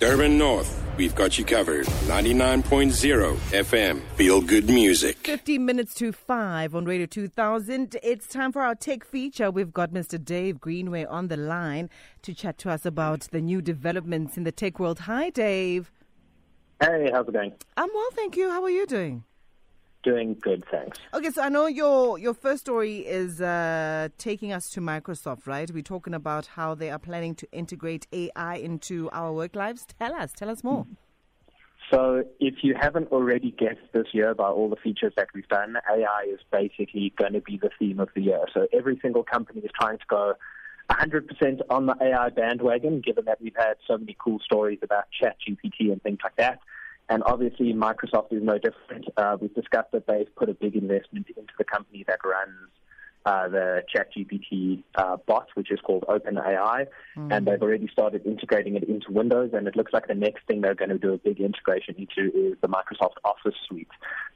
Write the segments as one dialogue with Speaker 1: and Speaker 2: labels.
Speaker 1: Durban North, we've got you covered. 99.0 FM. Feel good music.
Speaker 2: 15 minutes to 5 on Radio 2000. It's time for our tech feature. We've got Mr. Dave Greenway on the line to chat to us about the new developments in the tech world. Hi, Dave.
Speaker 3: Hey, how's it going?
Speaker 2: I'm well, thank you. How are you doing?
Speaker 3: Doing good, thanks.
Speaker 2: Okay, so I know your your first story is uh, taking us to Microsoft, right? We're talking about how they are planning to integrate AI into our work lives. Tell us, tell us more.
Speaker 3: So, if you haven't already guessed this year by all the features that we've done, AI is basically going to be the theme of the year. So, every single company is trying to go 100% on the AI bandwagon, given that we've had so many cool stories about ChatGPT and things like that. And obviously, Microsoft is no different. Uh, we've discussed that they've put a big investment into the company that runs uh, the ChatGPT uh, bot, which is called OpenAI, mm. and they've already started integrating it into Windows. And it looks like the next thing they're going to do a big integration into is the Microsoft Office suite.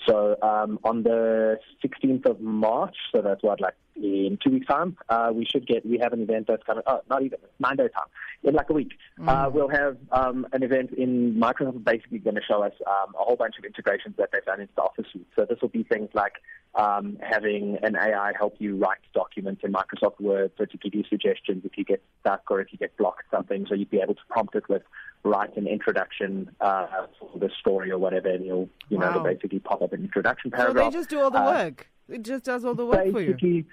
Speaker 3: So um, on the 16th of March, so that's what like in two weeks' time, uh, we should get, we have an event that's coming, oh, not even, nine days' time, in like a week. Mm. Uh, we'll have um, an event in Microsoft basically going to show us um, a whole bunch of integrations that they've done into the Office suite. So this will be things like um, having an AI help you write documents in Microsoft Word so to give you suggestions if you get stuck or if you get blocked something. So you'd be able to prompt it with write an introduction uh, for the story or whatever, and you'll, you wow. know, basically pop up an introduction paragraph.
Speaker 2: So they just do all the uh, work. It just does all the work for you.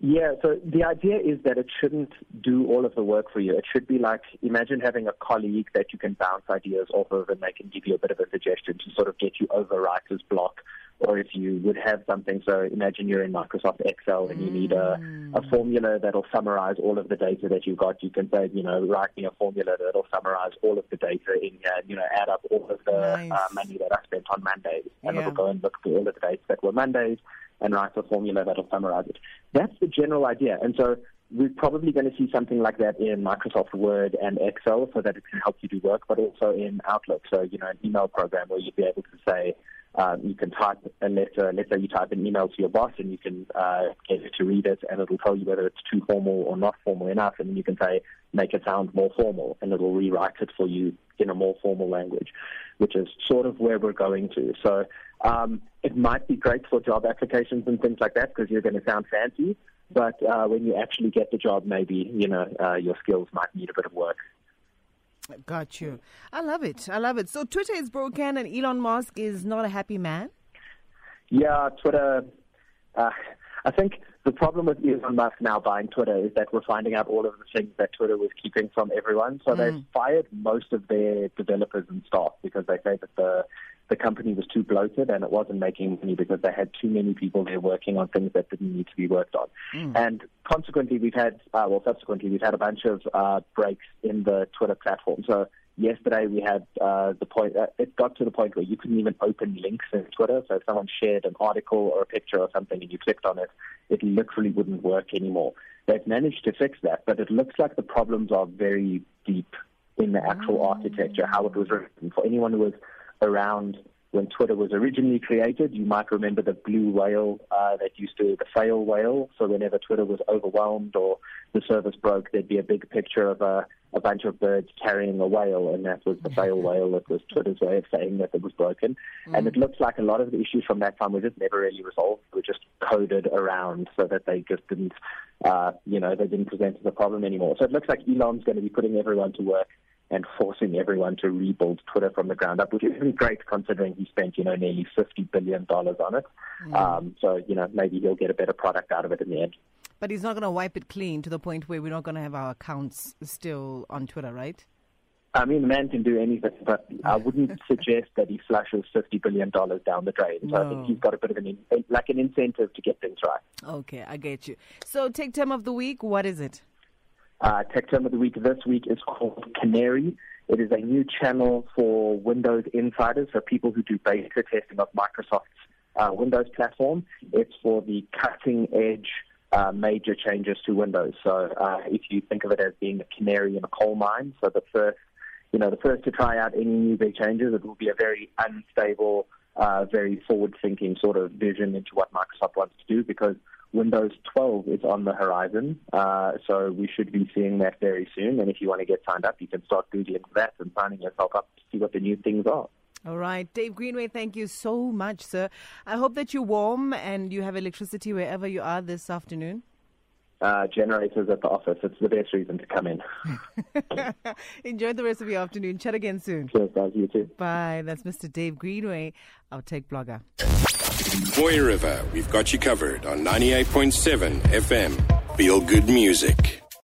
Speaker 3: Yeah, so the idea is that it shouldn't do all of the work for you. It should be like imagine having a colleague that you can bounce ideas off of and they can give you a bit of a suggestion to sort of get you over writer's block. Or if you would have something, so imagine you're in Microsoft Excel and you need a, a mm. formula that'll summarize all of the data that you've got. You can say, you know, write me a formula that'll summarize all of the data in here, you know, add up all of the nice. uh, money that I spent on Mondays. And yeah. it'll go and look through all of the dates that were Mondays and write a formula that'll summarize it. That's the general idea. And so we're probably going to see something like that in Microsoft Word and Excel so that it can help you do work, but also in Outlook. So, you know, an email program where you'd be able to say, um, you can type a letter, let's say you type an email to your boss and you can uh, get it to read it and it'll tell you whether it's too formal or not formal enough. And then you can say, make it sound more formal and it'll rewrite it for you in a more formal language, which is sort of where we're going to. So um, it might be great for job applications and things like that because you're going to sound fancy. But uh, when you actually get the job, maybe you know uh, your skills might need a bit of work.
Speaker 2: Got you. I love it. I love it. So Twitter is broken, and Elon Musk is not a happy man.
Speaker 3: Yeah, Twitter. Uh, I think the problem with Elon Musk now buying Twitter is that we're finding out all of the things that Twitter was keeping from everyone. So mm. they've fired most of their developers and staff because they say that the the company was too bloated and it wasn't making money because they had too many people there working on things that didn't need to be worked on. Mm. And consequently, we've had, uh, well, subsequently, we've had a bunch of uh, breaks in the Twitter platform. So yesterday we had uh, the point, uh, it got to the point where you couldn't even open links in Twitter. So if someone shared an article or a picture or something and you clicked on it, it literally wouldn't work anymore. They've managed to fix that, but it looks like the problems are very deep in the actual oh. architecture, how it was written. For anyone who was around when Twitter was originally created. You might remember the blue whale uh, that used to, the fail whale. So whenever Twitter was overwhelmed or the service broke, there'd be a big picture of a, a bunch of birds carrying a whale, and that was the fail whale. It was Twitter's way of saying that it was broken. Mm. And it looks like a lot of the issues from that time were just never really resolved. They were just coded around so that they just didn't, uh, you know, they didn't present as a problem anymore. So it looks like Elon's going to be putting everyone to work and forcing everyone to rebuild Twitter from the ground up, which isn't great considering he spent, you know, nearly $50 billion on it. Mm. Um, so, you know, maybe he'll get a better product out of it in the end.
Speaker 2: But he's not going to wipe it clean to the point where we're not going to have our accounts still on Twitter, right?
Speaker 3: I mean, the man can do anything, but I wouldn't suggest that he flushes $50 billion down the drain. So no. I think he's got a bit of an, like an incentive to get things right.
Speaker 2: Okay, I get you. So, take term of the week, what is it?
Speaker 3: Uh, tech term of the week this week is called Canary. It is a new channel for Windows insiders, so people who do beta testing of Microsoft's uh, Windows platform. It's for the cutting edge uh, major changes to Windows. So uh, if you think of it as being a canary in a coal mine, so the first, you know, the first to try out any new big changes, it will be a very unstable, uh, very forward-thinking sort of vision into what Microsoft wants to do because Windows 12 is on the horizon, uh, so we should be seeing that very soon. And if you want to get signed up, you can start Googling that and signing yourself up to see what the new things are.
Speaker 2: All right. Dave Greenway, thank you so much, sir. I hope that you're warm and you have electricity wherever you are this afternoon.
Speaker 3: Uh, generators at the office. It's the best reason to come in.
Speaker 2: Enjoy the rest of your afternoon. Chat again soon.
Speaker 3: Cheers, guys. You too.
Speaker 2: Bye. That's Mr. Dave Greenway, our tech blogger.
Speaker 1: Mooi River, we've got you covered on 98.7 FM. Feel good music.